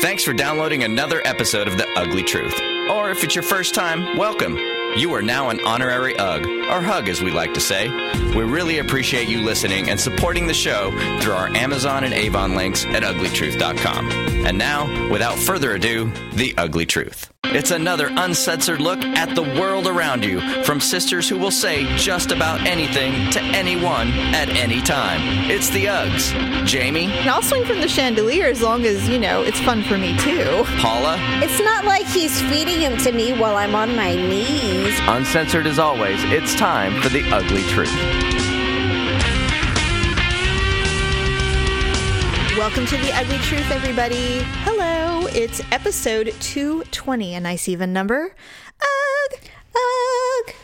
Thanks for downloading another episode of The Ugly Truth. Or if it's your first time, welcome. You are now an honorary UG, or HUG as we like to say. We really appreciate you listening and supporting the show through our Amazon and Avon links at uglytruth.com. And now, without further ado, The Ugly Truth. It's another uncensored look at the world around you from sisters who will say just about anything to anyone at any time. It's the Uggs. Jamie, And I'll swing from the chandelier as long as, you know, it's fun for me too. Paula, It's not like he's feeding him to me while I'm on my knees. Uncensored as always, it's time for the ugly truth. Welcome to The Ugly Truth, everybody. Hello, it's episode 220, a nice even number. Ugh, ugh.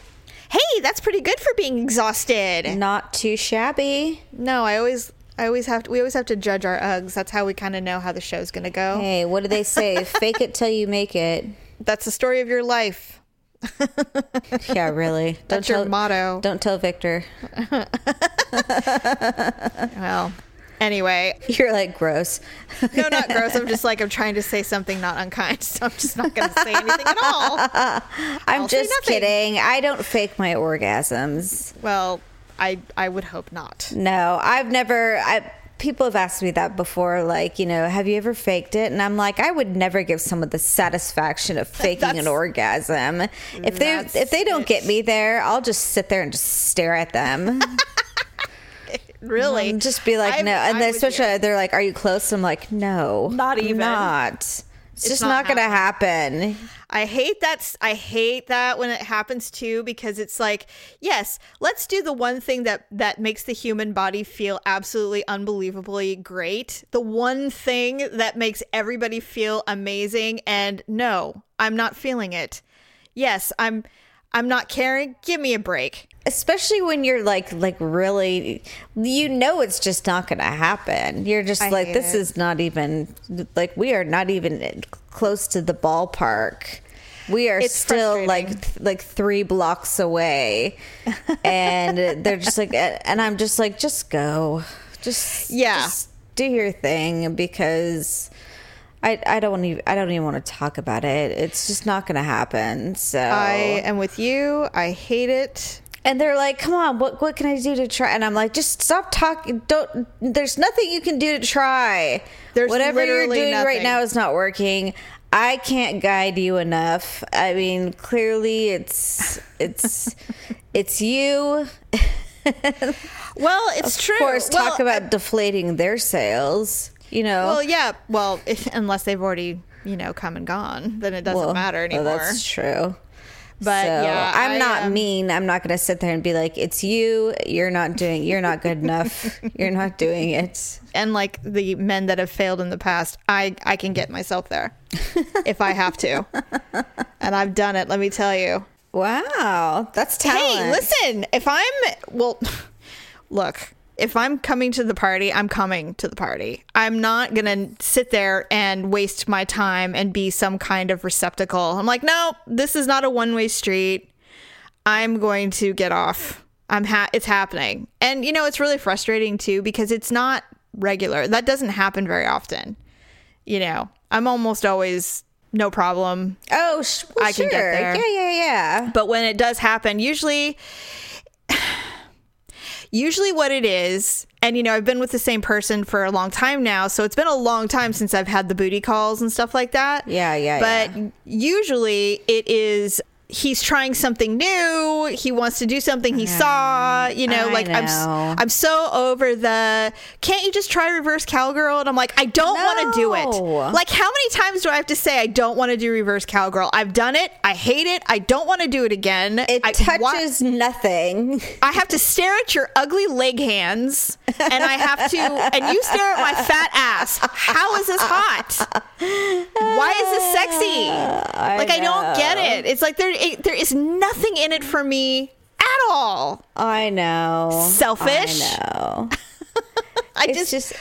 Hey, that's pretty good for being exhausted. Not too shabby. No, I always. I always have to. We always have to judge our Uggs. That's how we kind of know how the show's going to go. Hey, what do they say? Fake it till you make it. That's the story of your life. Yeah, really. Don't That's your motto. Don't tell Victor. Well, anyway, You're like gross. no, not gross. I'm just like I'm trying to say something not unkind, so I'm just not going to say anything at all. I'm I'll just kidding. I don't fake my orgasms. Well, I I would hope not. No, I've never. I people have asked me that before. Like, you know, have you ever faked it? And I'm like, I would never give someone the satisfaction of faking an orgasm. If they if they don't it. get me there, I'll just sit there and just stare at them. Really, just be like, I'm- no. And then with you. especially they're like, are you close? I'm like, no, Not even. Not. It's, just not not, gonna happen. I hate that. I hate that when it happens too, because it's like, yes, let's do the one thing that that makes the human body feel absolutely unbelievably great. The one thing that makes everybody feel amazing. And no, I'm not feeling it. Yes, I'm. I'm not caring. Give me a break. Especially when you're like, like really, you know, it's just not gonna happen. You're just I like, this it. is not even like we are not even eh, close to the ballpark. We are It's still like like three blocks away, and they're just like, eh, and I'm just like, just go, just Yeah. just do your thing because. I, I don't even I don't even want to talk about it. It's just not going to happen. So I am with you. I hate it. And they're like, "Come on, what what can I do to try?" And I'm like, "Just stop talking. Don't. There's nothing you can do to try. There's Whatever you're doing right now is not working. I can't guide you enough. I mean, clearly, it's it's it's you. Well, it's Of true. Of course, Well, talk about deflating their sails. You know, Well, yeah. Well, if, unless they've already, you know, come and gone, then it doesn't Well, matter well, anymore. that's true. But, So, yeah, I'm I, not um, mean. I'm not going to sit there and be like, "It's you. You're not doing. You're not good enough. You're not doing it." and like the men that have failed in the past, I I can get myself there if I have to, and I've done it. Let me tell you. Wow, that's talent. Hey, listen. If I'm well, look. If I'm coming to the party, I'm coming to the party. I'm not gonna sit there and waste my time and be some kind of receptacle. I'm like, no, this is not a one way street. I'm going to get off. I'm ha- it's happening. And you know, it's really frustrating too because it's not regular. That doesn't happen very often. You know, I'm almost always no problem. Oh, sh- well, I can sure. get there. Yeah, yeah, yeah. But when it does happen, usually usually what it is and you know i've been with the same person for a long time now so it's been a long time since i've had the booty calls and stuff like that Yeah, yeah, but yeah. usually it is he's trying something new. He wants to do something he saw you know I like i'm i'm so over the can't you just try reverse cowgirl? And i'm like i don't want to do it. Like how many times do i have to say i don't want to do reverse cowgirl? I've done it. I hate it. I don't want to do it again. It I, touches nothing. I have to stare at your ugly leg hands, and I have to, and you stare at my fat ass. How is this hot? Why is this sexy? like I don't get it. It's like there, it, there is nothing in it for me at all. I know. Selfish. I know. I It's just, just,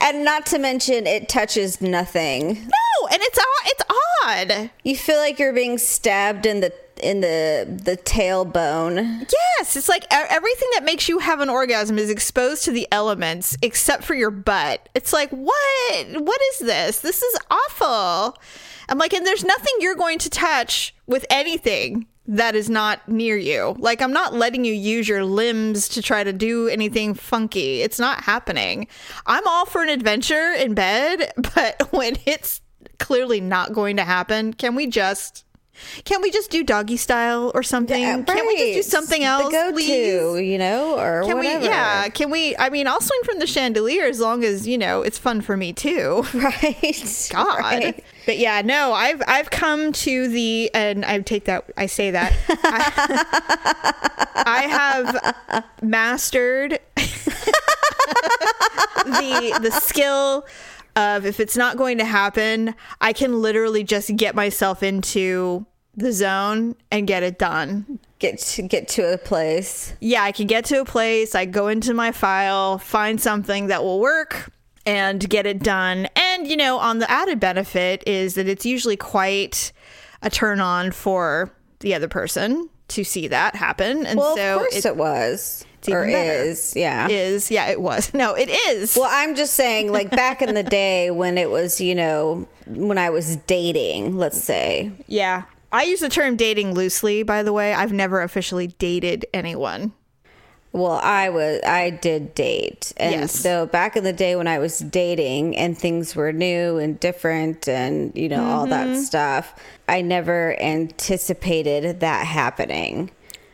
and not to mention, it touches nothing. no, and it's. It's odd. You feel like you're being stabbed in the in the the tailbone. Yes, it's like everything that makes you have an orgasm is exposed to the elements except for your butt. It's like, what? What is this? This is awful. I'm like, and there's nothing you're going to touch with anything that is not near you. Like, I'm not letting you use your limbs to try to do anything funky. It's not happening. I'm all for an adventure in bed, but when it's clearly not going to happen, can we just. Can we just do doggy style or something? Yeah, Can we just do something else, The go-to, please? you know, or Can whatever. we? Yeah. Can we? I mean, I'll swing from the chandelier as long as you know it's fun for me too. Right. God. Right. But yeah, no, I've I've come to the and I take that I say that I, I have mastered the the skill of if it's not going to happen, I can literally just get myself into the zone and get it done. Get to get to a place. yeah, I can get to a place, I go into my file, find something that will work and get it done. And, you know, on the added benefit is that it's usually quite a turn on for the other person to see that happen. And Well, so of course it it, was. or better. is, yeah. is, yeah, it was. No, it is. Well, I'm just saying, like back in the day when it was, you know, when I was dating, let's say. yeah. I use the term dating loosely, by the way. I've never officially dated anyone. Well, I was, I did date. And Yes. so back in the day when I was dating and things were new and different and, you know, all Mm-hmm. that stuff, I never anticipated that happening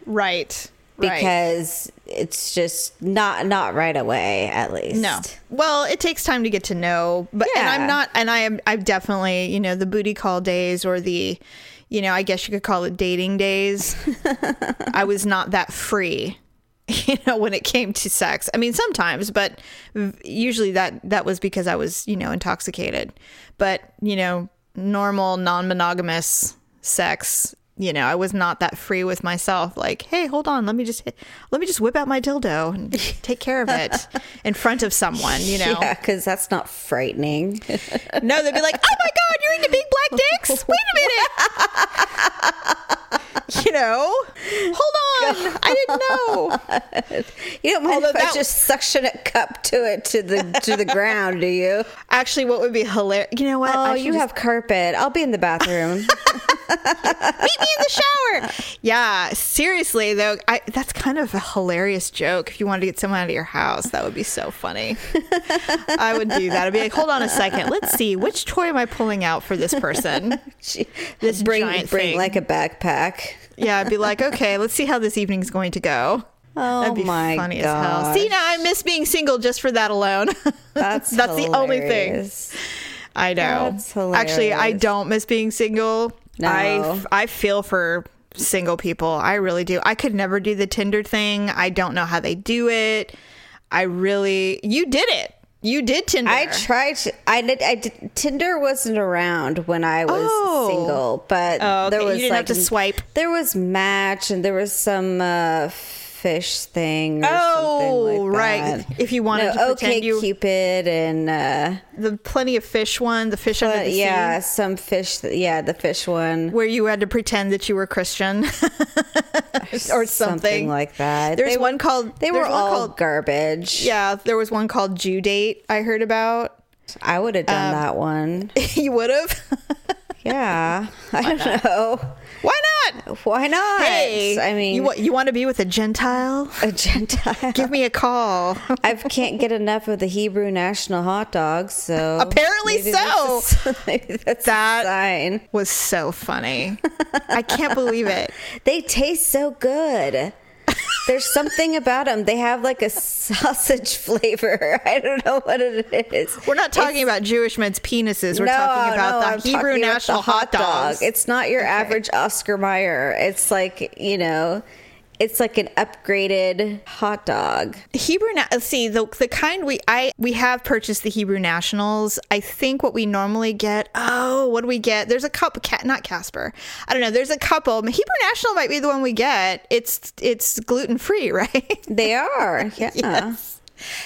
Right. Right. because it's just not, not right away, at least. No. Well, it takes time to get to know, but and I'm not and I am I've definitely, you know, the booty call days or the you know, I guess you could call it dating days. I was not that free, you know, when it came to sex. I mean, sometimes, but usually that that was because I was, you know, intoxicated. But, you know, normal non-monogamous sex you know, I was not that free with myself. Like, hey, hold on, let me just let me just whip out my dildo and take care of it in front of someone. You know, Yeah, because that's not frightening. no, they'd be like, oh my god, you're into big black dicks. Wait a minute. you know, hold on, I didn't know. You don't mind Although if I that- just suction a cup to it to the to the ground, do you? Actually, what would be hilarious? You know what? Oh, you just- have carpet. I'll be in the bathroom. meet me in the shower. Yeah, seriously though, I, that's kind of a hilarious joke. If you wanted to get someone out of your house, that would be so funny. I would do that. I'd be like, hold on a second, let's see which toy am I pulling out for this person. This bring giant bring thing. like a backpack. Yeah, I'd be like, okay, let's see how this evening's going to go. Oh That'd be oh my funny as hell. See, now I miss being single just for that alone. That's that's the only thing. I know. That's Actually, I don't miss being single. No. I I feel for single people. I really do. I could never do the Tinder thing. I don't know how they do it. I really you did it. You did Tinder. I tried. To, I did. I did. Tinder wasn't around when I was Oh. single, but Oh, okay. there You was didn't have like to swipe. There was Match, and there was some uh, fish thing. Or Oh, something like right. that. If you wanted no, to pretend okay, you- Cupid, and uh, the plenty of fish one, the fish under but the yeah, sea. some fish. Yeah, the fish one. Where you had to pretend that you were Christian or something. like that. There's They- one called They were all called garbage. Yeah, there was one called JDate I heard about. I would have Um, done that one. you would have? Yeah, I don't know. Why not? Why not? Hey, I mean, you wa- you want to be with a Gentile? a Gentile. Give me a call. I can't get enough of the Hebrew national hot dogs, so Apparently maybe so. That's maybe that's That- sign. Was so funny. I can't believe it. They taste so good. There's something about them. They have like a sausage flavor. I don't know what it is. We're not talking about Jewish men's penises. We're no, talking about no, the I'm Hebrew about national the hot dogs. It's not your average Oscar Mayer. It's like you know, it's like an upgraded hot dog. Hebrew na- uh, see the the kind we I we have purchased the Hebrew Nationals. I think what we normally get. Oh, what do we get? There's a couple. Cat, not Casper. I don't know. There's a couple. Hebrew National might be the one we get. It's it's gluten free, right? They are. Yeah. yes.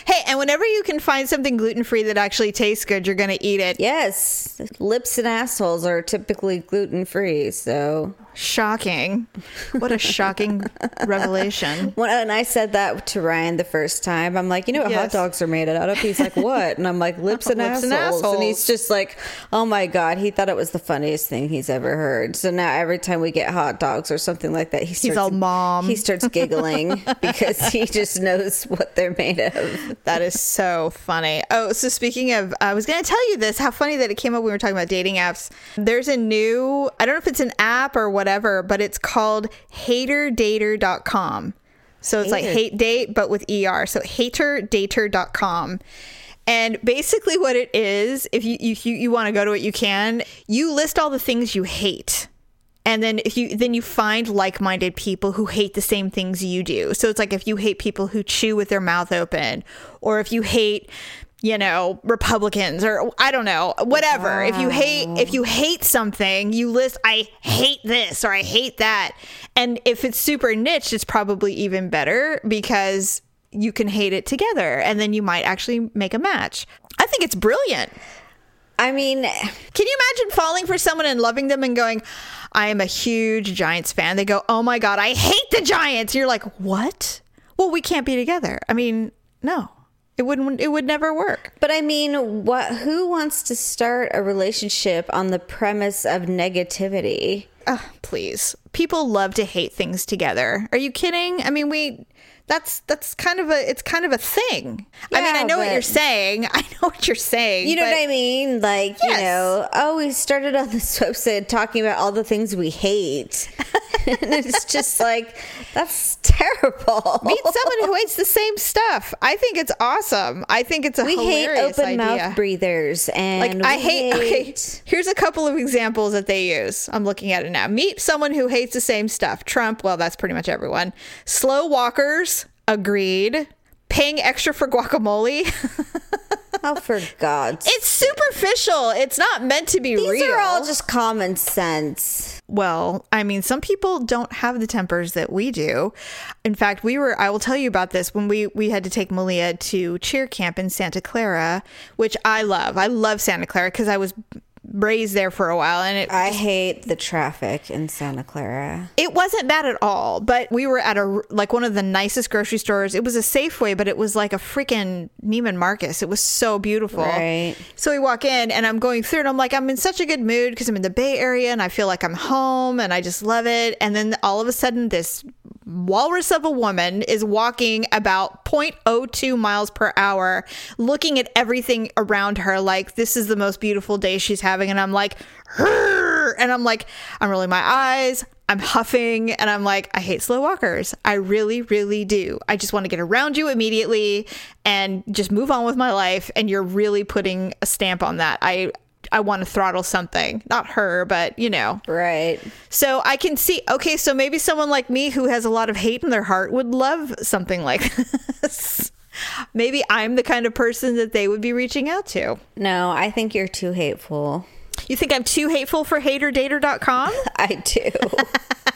Hey, and whenever you can find something gluten free that actually tastes good, you're gonna eat it. Yes, lips and assholes are typically gluten free, so Shocking. What a shocking revelation. When, and I said that to Ryan the first time. I'm like, you know what hot dogs are made out of? He's like, what? And I'm like, lips and, Lips and assholes. and he's just like, oh my God. He thought it was the funniest thing he's ever heard. So now every time we get hot dogs or something like that, he starts, all, "Mom." He starts giggling because he just knows what they're made of. That is so funny. Oh, so speaking of, I was going to tell you this, how funny that it came up when we were talking about dating apps. There's a new, I don't know if it's an app or whatever, but it's called haterdater.com. So it's like hate date, but with ER. So haterdater.com. And basically what it is, if you, if you, you want to go to it, you can. You list all the things you hate and then if you then you find like-minded people who hate the same things you do so it's like if you hate people who chew with their mouth open or if you hate you know republicans or i don't know whatever if you hate if you hate something you list i hate this or i hate that and if it's super niche it's probably even better because you can hate it together and then you might actually make a match i think it's brilliant I mean, can you imagine falling for someone and loving them and going, I am a huge Giants fan? They go, Oh my God, I hate the Giants. You're like, What? Well, we can't be together. I mean, no, it wouldn't, it would never work. but I mean, what? Who wants to start a relationship on the premise of negativity? Ugh, please. People love to hate things together. Are you kidding? I mean, we. That's that's kind of a it's kind of a thing. I mean, I Yeah, know what you're saying. I know what you're saying. You know what I mean? Like, you know, oh, we started on this website talking about all the things we hate. and it's just like, that's terrible. Meet someone who hates the same stuff. I think it's awesome. I think it's a we hate open idea. mouth breathers. And Like I we hate, okay, here's a couple of examples that they use. I'm looking at it now. Meet someone who hates the same stuff. Trump, well, that's pretty much everyone. Slow walkers, agreed. Paying extra for guacamole. Oh, for God's it's superficial. It's not meant to be These real. These are all just common sense. Well, I mean, some people don't have the tempers that we do. In fact, we were I will tell you about this when we we had to take Malia to cheer camp in Santa Clara, which I love. I love Santa Clara cuz I was raised there for a while and it I hate the traffic in Santa Clara. it wasn't bad at all, but we were at a like one of the nicest grocery stores. It was a Safeway, but it was like a freaking Neiman Marcus. It was so beautiful. Right. So we walk in and I'm going through and I'm like, I'm in such a good mood because I'm in the Bay Area and I feel like I'm home and I just love it. And then all of a sudden, this walrus of a woman is walking about 0.02 miles per hour, looking at everything around her like this is the most beautiful day she's having. And I'm like, "Rrr." and I'm like, I'm rolling my eyes. I'm huffing and I'm like, I hate slow walkers. I really, really do. I just want to get around you immediately and just move on with my life. And you're really putting a stamp on that. I I want to throttle something. Not her, but you know. Right. So I can see okay, so maybe someone like me who has a lot of hate in their heart would love something like this. Maybe I'm the kind of person that they would be reaching out to. No, I think you're too hateful. You think I'm too hateful for haterdater.com? I do.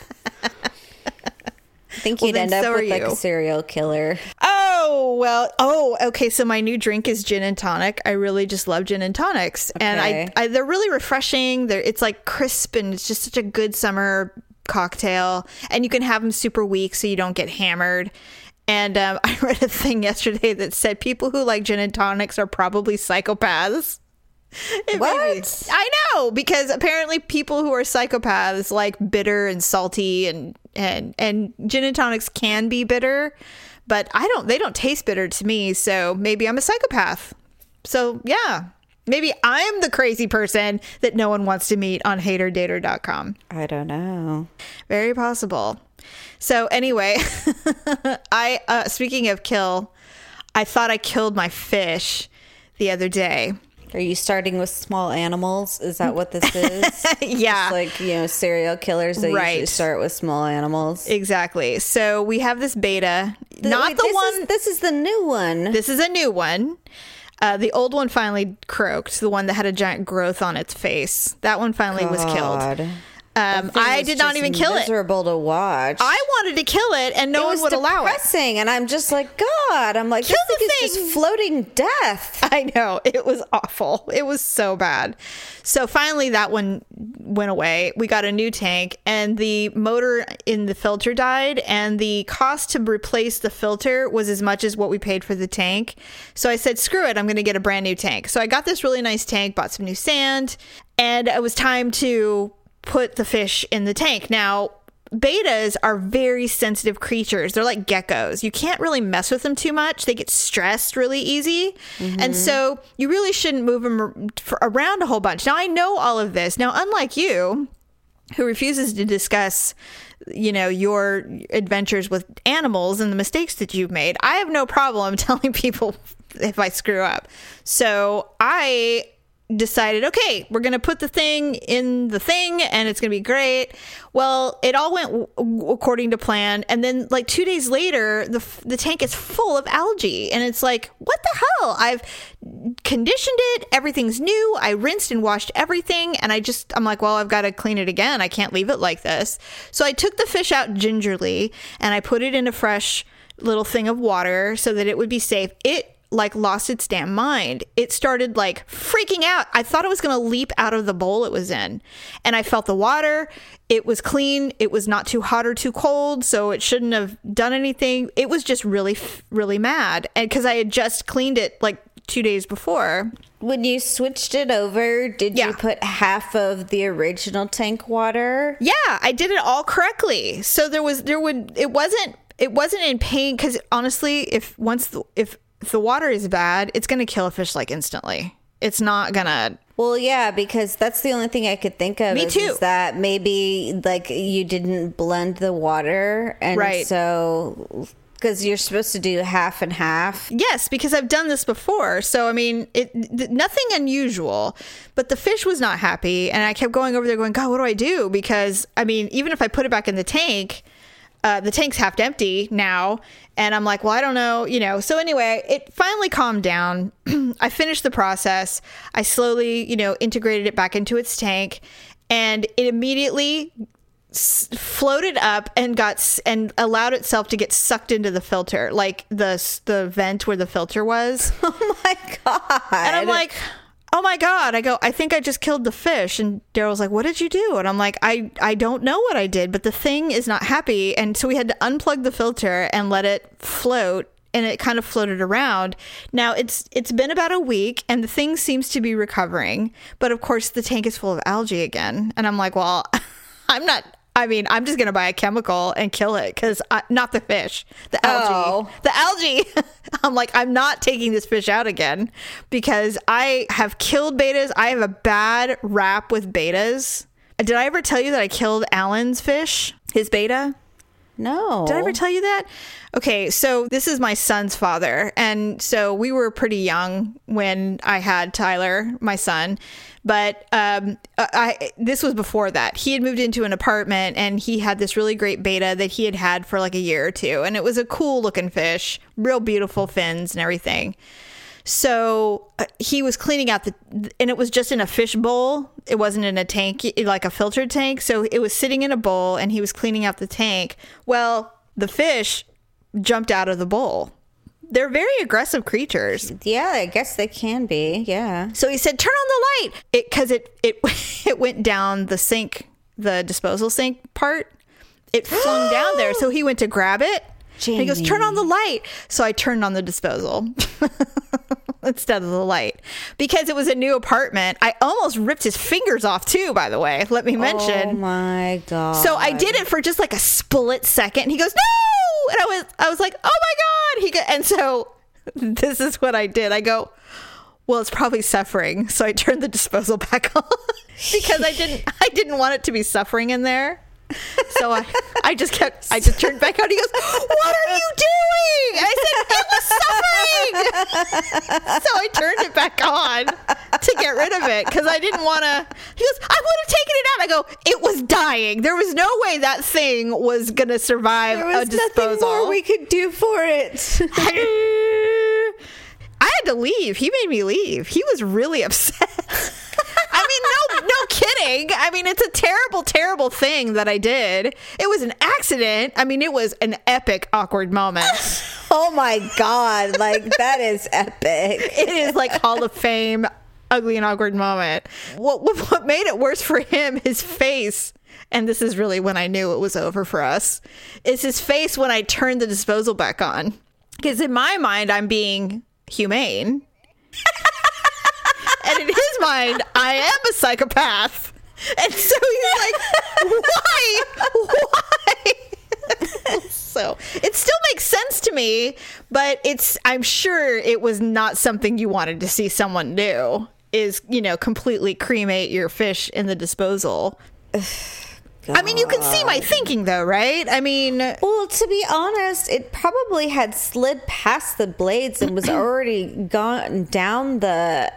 I think you'd then end up so with like a serial killer. Oh, well. Oh, okay. So my new drink is gin and tonic. I really just love gin and tonics. And I, I they're really refreshing. They're it's like crisp and it's just such a good summer cocktail. And you can have them super weak so you don't get hammered. And um, I read a thing yesterday that said people who like gin and tonics are probably psychopaths. It What? I know because apparently people who are psychopaths like bitter and salty and and and gin and tonics can be bitter, but I don't. They don't taste bitter to me. So maybe I'm a psychopath. So yeah, maybe I'm the crazy person that no one wants to meet on haterdater.com. I don't know. Very possible. So anyway, I uh, speaking of kill, I thought I killed my fish the other day. Are you starting with small animals? Is that what this is? Yeah. Just like, you know, serial killers, they usually start with small animals. Exactly. So we have this betta, not Wait, the this one. Is, this is the new one. this is a new one. Uh, the old one finally croaked. The one that had a giant growth on its face. That one finally was killed. Um, I did not even kill it. Miserable to watch. I wanted to kill it, and no it one would allow it. depressing, and I'm just like, God, I'm like, Kill this the thing is just floating death. I know it was awful. It was so bad. So finally, that one went away. We got a new tank, and the motor in the filter died, and the cost to replace the filter was as much as what we paid for the tank. So I said, screw it, I'm going to get a brand new tank. So I got this really nice tank, bought some new sand, and it was time to put the fish in the tank. Now, bettas are very sensitive creatures. They're like geckos. You can't really mess with them too much. They get stressed really easy. And so you really shouldn't move them around a whole bunch. Now, I know all of this. Now, unlike you, who refuses to discuss you know your adventures with animals and the mistakes that you've made i have no problem telling people if i screw up so i decided okay we're going to put the thing in the thing and it's going to be great. Well it all went w- according to plan. And then like 2 days later the f- the tank is full of algae. And it's like what the hell? I've conditioned it. Everything's new. I rinsed and washed everything. And i just i'm like well i've got to clean it again. I can't leave it like this. So i took the fish out gingerly and i put it in a fresh little thing of water so that it would be safe. It like lost its damn mind. It started like freaking out. I thought it was going to leap out of the bowl it was in. And I felt the water. It was clean. It was not too hot or too cold, so it shouldn't have done anything. It was just really really mad. And cuz I had just cleaned it like 2 days before. When you switched it over, did Yeah. you put half of the original tank water? Yeah, I did it all correctly. So there was there would it wasn't it wasn't in pain cuz honestly, if once the, if if the water is bad, it's going to kill a fish like instantly. It's not going to Well, yeah, because that's the only thing I could think of. Me is, too. is that maybe like you didn't blend the water, and Right. so because you're supposed to do half and half. Yes, because I've done this before. So I mean, it th- nothing unusual, but the fish was not happy, and I kept going over there, going, "God, what do I do?" Because I mean, even if I put it back in the tank, uh, the tank's half empty now, and I'm like, "Well, I don't know," you know. So anyway, it finally calmed down. I finished the process. I slowly, you know, integrated it back into its tank, and it immediately s- floated up and got s- and allowed itself to get sucked into the filter like the the vent where the filter was Oh my god! and i'm like oh my god i go i think i just killed the fish and daryl's like what did you do and i'm like i i don't know what i did but the thing is not happy and so we had to unplug the filter and let it float and it kind of floated around. Now it's it's been about a week and the thing seems to be recovering, but of course the tank is full of algae again. And I'm like, well, I'm not I mean, I'm just gonna buy a chemical and kill it because not the fish, the algae, Oh. the algae. I'm like, I'm not taking this fish out again because I have killed bettas. I have a bad rap with bettas. Did I ever tell you that I killed Alan's fish, his betta? No. Did I ever tell you that? Okay, so this is my son's father. And so we were pretty young when I had Tyler, my son. But um, I, I this was before that. He had moved into an apartment and he had this really great betta that he had had for like a year or two. And it was a cool looking fish, real beautiful fins and everything. So uh, he was cleaning out the, and it was just in a fish bowl. It wasn't in a tank, like a filtered tank. So it was sitting in a bowl and he was cleaning out the tank. Well, the fish jumped out of the bowl. They're very aggressive creatures. Yeah, I guess they can be. Yeah. So he said, "Turn on the light," it because it it it went down the sink, the disposal sink part. It flung down there, so he went to grab it. And he goes, "Turn on the light." So I turned on the disposal instead of the light because it was a new apartment. I almost ripped his fingers off too. By the way, let me oh mention. Oh my god. So I did it for just like a split second. He goes, "No!" And I was, I was like, "Oh my god!" He go, and so this is what I did. I go, "Well, it's probably suffering." So I turned the disposal back on because I didn't, I didn't want it to be suffering in there. So I, I just kept, I just turned back on. He goes, "What are you doing?" I said, "It was suffering." so I turned it back on to get rid of it because I didn't want to. He goes, "I would have taken it out." I go, "It was dying. There was no way that thing was gonna survive there a was disposal." nothing more we could do for it. I had to leave. He made me leave. He was really upset. I mean, no, no kidding. I mean, it's a terrible, terrible thing that I did. It was an accident. I mean, it was an epic, awkward moment. oh my god! Like that is epic. it is like Hall of Fame ugly and awkward moment. What, what what made it worse for him, his face, and this is really when I knew it was over for us, is his face when I turned the disposal back on. Because in my mind, I'm being humane. in his mind, I am a psychopath. And so he's like, why? Why? so it still makes sense to me, but it's, I'm sure it was not something you wanted to see someone do is, you know, completely cremate your fish in the disposal. I mean, you can see my thinking though, right? I mean, Well, to be honest, it probably had slid past the blades and was already gone down the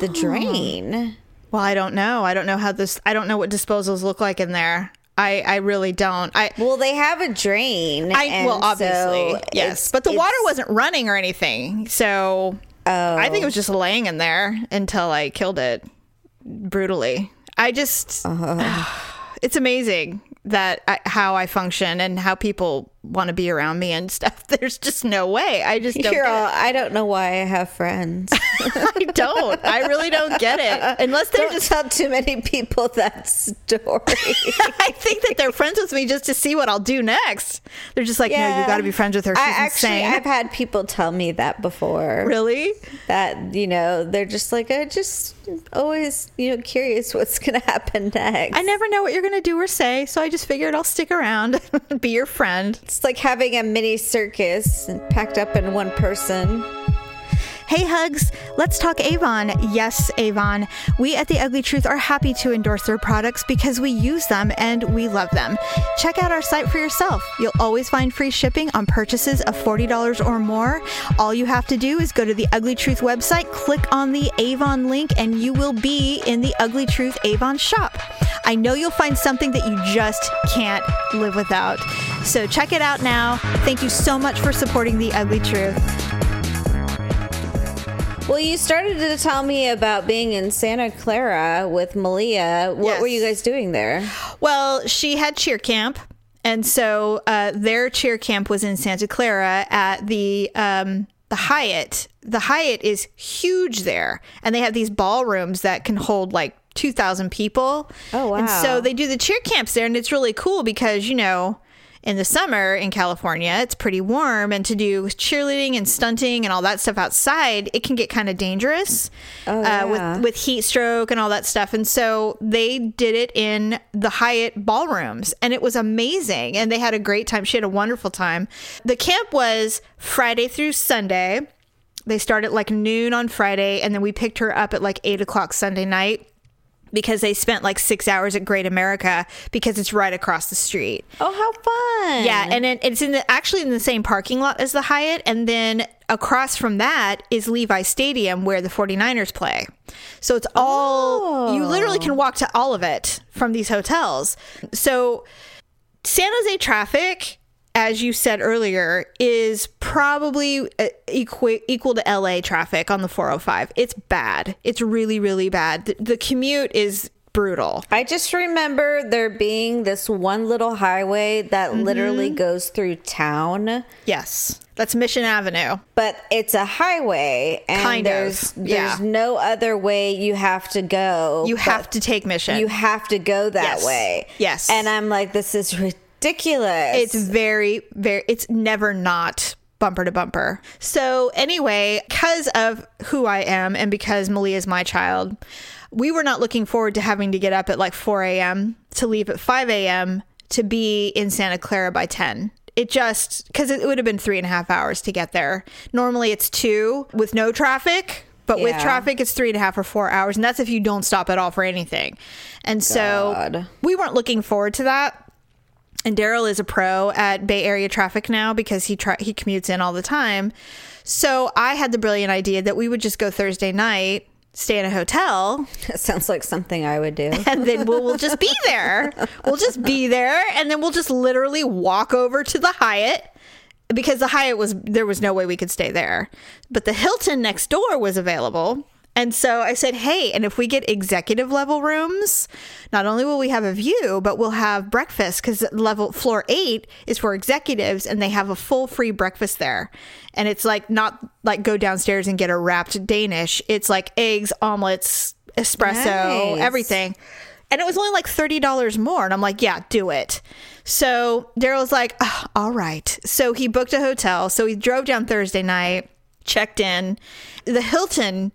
the oh. drain. well, I don't know. I don't know how this, I don't know what disposals look like in there. I, I really don't. I, Well, they have a drain. I and well, obviously, so yes, but the water wasn't running or anything, so oh. I think it oh. was just laying in there until I killed it brutally. I just, uh-huh. it's amazing that I, how I function and how people want to be around me and stuff. There's just no way. I just don't. All. I don't know why I have friends. I don't. I really don't get it unless they're don't just. tell too many people that story. I think that they're friends with me just to see what I'll do next. They're just like, no, you got to be friends with her. She's I actually, insane. I've had people tell me that before. really? That you know, they're just like, I just always, you know, curious what's gonna happen next. I never know what you're going to do or say, so I just figured I'll stick around, and be your friend. It's like having a mini circus packed up in one person. Hey, Hugs, let's talk Avon. Yes, Avon. We at The Ugly Truth are happy to endorse their products because we use them and we love them. Check out our site for yourself. You'll always find free shipping on purchases of $40 or more. All you have to do is go to the Ugly Truth website, click on the Avon link, and you will be in the Ugly Truth Avon shop. I know you'll find something that you just can't live without. So check it out now. Thank you so much for supporting The Ugly Truth. Well, you started to tell me about being in Santa Clara with Malia. What Yes. were you guys doing there? Well, she had cheer camp, and so uh, their cheer camp was in Santa Clara at the um, the Hyatt. The Hyatt is huge there, and they have these ballrooms that can hold like two thousand people. Oh, And wow. so they do the cheer camps there, and it's really cool because you know. In the summer in California, it's pretty warm, and to do cheerleading and stunting and all that stuff outside, it can get kind of dangerous Oh, uh, with with heat stroke and all that stuff. And so they did it in the Hyatt ballrooms and it was amazing. And they had a great time. She had a wonderful time. The camp was Friday through Sunday. They started like noon on Friday and then we picked her up at like eight o'clock Sunday night because they spent like six hours at Great America because it's right across the street. Oh, how fun! Yeah, and it, it's in the actually in the same parking lot as the Hyatt, and then across from that is Levi Stadium where the 49ers play. So it's all you literally can oh. walk to all of it from these hotels. So San Jose traffic, as you said earlier, is probably uh, equi- equal to LA traffic on the 405. It's bad. It's really, really bad. The, the commute is brutal. I just remember there being this one little highway that Mm-hmm. literally goes through town, Yes, that's Mission Avenue. but it's a highway, and Kind of, there's yeah. there's no other way you have to go. You have to take Mission. You have to go that Yes. way. Yes. and I'm like, this is ridiculous. It's very, very, it's never not bumper to bumper. So, anyway, because of who I am and because Malia is my child, we were not looking forward to having to get up at like 4 a.m. to leave at 5 a.m. to be in Santa Clara by 10. It just, because it would have been three and a half hours to get there. Normally it's two with no traffic. But with traffic, it's three and a half or four hours. And that's if you don't stop at all for anything. And so we weren't looking forward to that. And Daryl is a pro at Bay Area traffic now because he try he commutes in all the time. So I had the brilliant idea that we would just go Thursday night, stay in a hotel, That sounds like something I would do. and then we'll, we'll just be there. We'll just be there, and then we'll just literally walk over to the Hyatt because the Hyatt was there was no way we could stay there, but the Hilton next door was available. And so I said, hey, and if we get executive level rooms, not only will we have a view, but we'll have breakfast because level floor eight is for executives and they have a full free breakfast there. And it's like not like go downstairs and get a wrapped Danish. It's like eggs, omelets, espresso, Nice. everything. And it was only like $30 more. And I'm like, yeah, do it. So Daryl's like, "Ah, all right. So he booked a hotel. So he drove down Thursday night, checked in. The Hilton,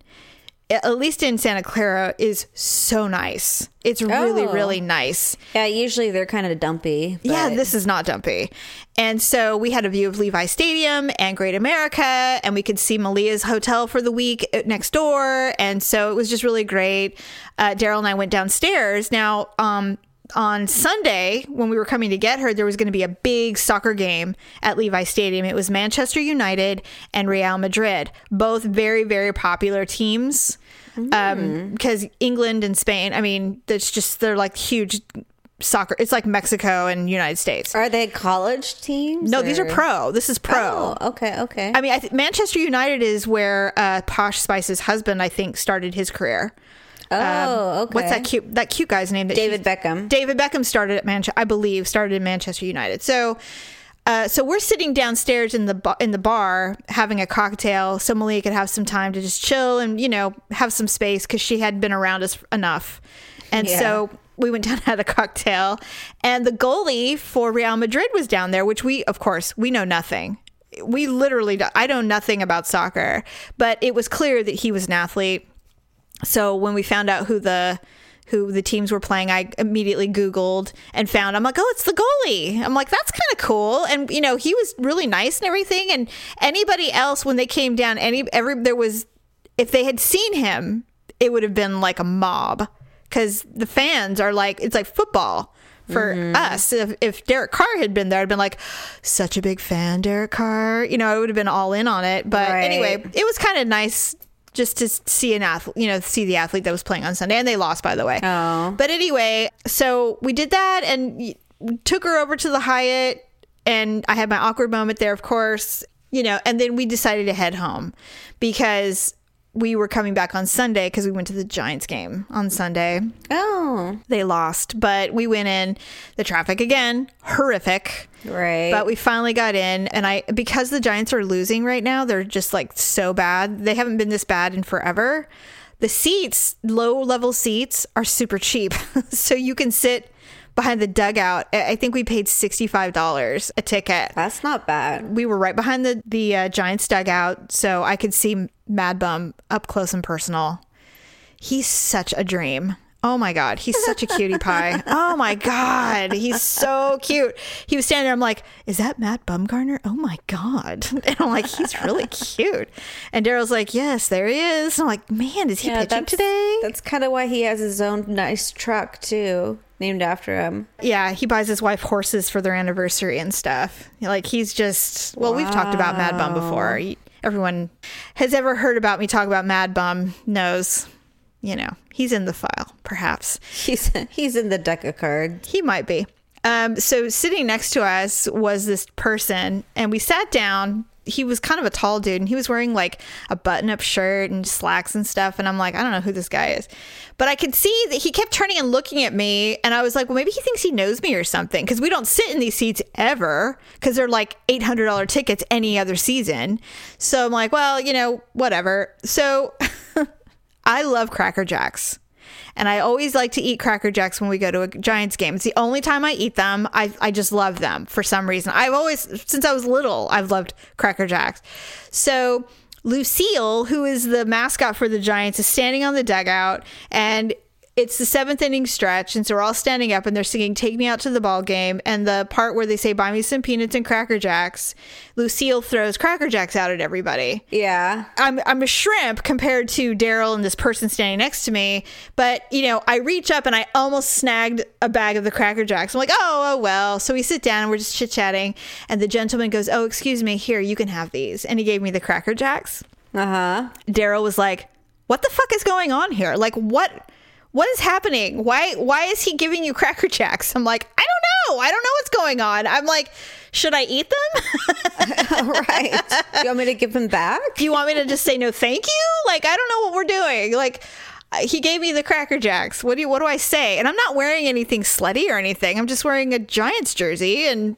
at least in Santa Clara, is so nice. It's really, Oh. really nice. Yeah, usually they're kind of dumpy. Yeah, this is not dumpy. And so we had a view of Levi Stadium and Great America, and we could see Malia's hotel for the week uh, next door. And so it was just really great. Uh, Daryl and I went downstairs. Now, um, on Sunday, when we were coming to get her, there was going to be a big soccer game at Levi Stadium. It was Manchester United and Real Madrid, both very, very popular teams. Um, hmm. Because England and Spain, I mean, it's just, they're like huge soccer. It's like Mexico and United States. Are they college teams? No, these are pro. This is pro. Oh, okay, okay. I mean, I th- Manchester United is where uh, Posh Spice's husband, I think, started his career. oh, okay. What's that cute that cute guy's name? That David Beckham. David Beckham started at Manchester, I believe, started in Manchester United. So, uh, so we're sitting downstairs in the in the bar having a cocktail, so Malia could have some time to just chill and you know have some space because she had been around us enough, and Yeah. so we went down and had a cocktail, and the goalie for Real Madrid was down there, which we of course we know nothing. We literally, do- I know nothing about soccer, but it was clear that he was an athlete so when we found out who the who the teams were playing, I immediately Googled and found. I'm like, oh, it's the goalie. I'm like, that's kind of cool. And you know, he was really nice and everything. And anybody else, when they came down, any every there was, if they had seen him, it would have been like a mob because the fans are like, it's like football. For mm-hmm. us, if, if Derek Carr had been there, I'd been like, such a big fan, Derek Carr. You know, I would have been all in on it. But Right. anyway, it was kind of nice just to see an athlete, you know, see the athlete that was playing on Sunday, and they lost, by the way. Oh. But anyway, so we did that and took her over to the Hyatt, and I had my awkward moment there, of course, you know, and then we decided to head home because we were coming back on Sunday because we went to the Giants game on Sunday. oh, They lost, but we went in. The traffic again, horrific. right. But we finally got in, and I because the Giants are losing right now, they're just like so bad. They haven't been this bad in forever. The seats, low level seats, are super cheap, so you can sit behind the dugout. I think we paid sixty five dollars a ticket. That's not bad. We were right behind the the uh, Giants dugout, so I could see Mad Bum up close and personal. He's such a dream. Oh my god, he's such a cutie pie. Oh my god, he's so cute. He was standing there. I'm like, is that Matt Bumgarner? Oh my god. And I'm like, he's really cute. And Daryl's like, yes, there he is. I'm like, man, is he pitching that's, today? That's kind of why he has his own nice truck too, named after him. Yeah, he buys his wife horses for their anniversary and stuff. Like he's just well, we've talked about Mad Bum before. Everyone has ever heard about me talk about Mad Bum knows, you know, he's in the file, perhaps. He's he's in the deck of cards. He might be. Um, so sitting next to us was this person, and we sat down. He was kind of a tall dude, and he was wearing like a button-up shirt and slacks and stuff. And I'm like, I don't know who this guy is, but I could see that he kept turning and looking at me, and I was like, well, maybe he thinks he knows me or something, because we don't sit in these seats ever, because they're like eight hundred dollar tickets any other season. So I'm like, well, you know, whatever. So I love Cracker Jacks. And I always like to eat Cracker Jacks when we go to a Giants game. It's the only time I eat them. I, I just love them for some reason. I've always, since I was little, I've loved Cracker Jacks. So Lou Seal, who is the mascot for the Giants, is standing on the dugout and it's the seventh inning stretch, and so we're all standing up and they're singing "Take Me Out to the Ball Game." And the part where they say "Buy me some peanuts and Cracker Jacks," Lou Seal throws Cracker Jacks out at everybody. Yeah. I'm I'm a shrimp compared to Daryl and this person standing next to me. But you know, I reach up and I almost snagged a bag of the Cracker Jacks. I'm like, oh, oh well. So we sit down and we're just chit chatting, and the gentleman goes, "Oh, excuse me, here you can have these," and he gave me the Cracker Jacks. Uh huh. Daryl was like, "What the fuck is going on here? Like what?" What is happening? Why why is he giving you Cracker Jacks? I'm like, I don't know. I don't know what's going on. I'm like, should I eat them? right. Do you want me to give them back? Do you want me to just say no thank you? Like I don't know what we're doing. Like uh, he gave me the Cracker Jacks. What do you what do I say? And I'm not wearing anything slutty or anything. I'm just wearing a Giants jersey and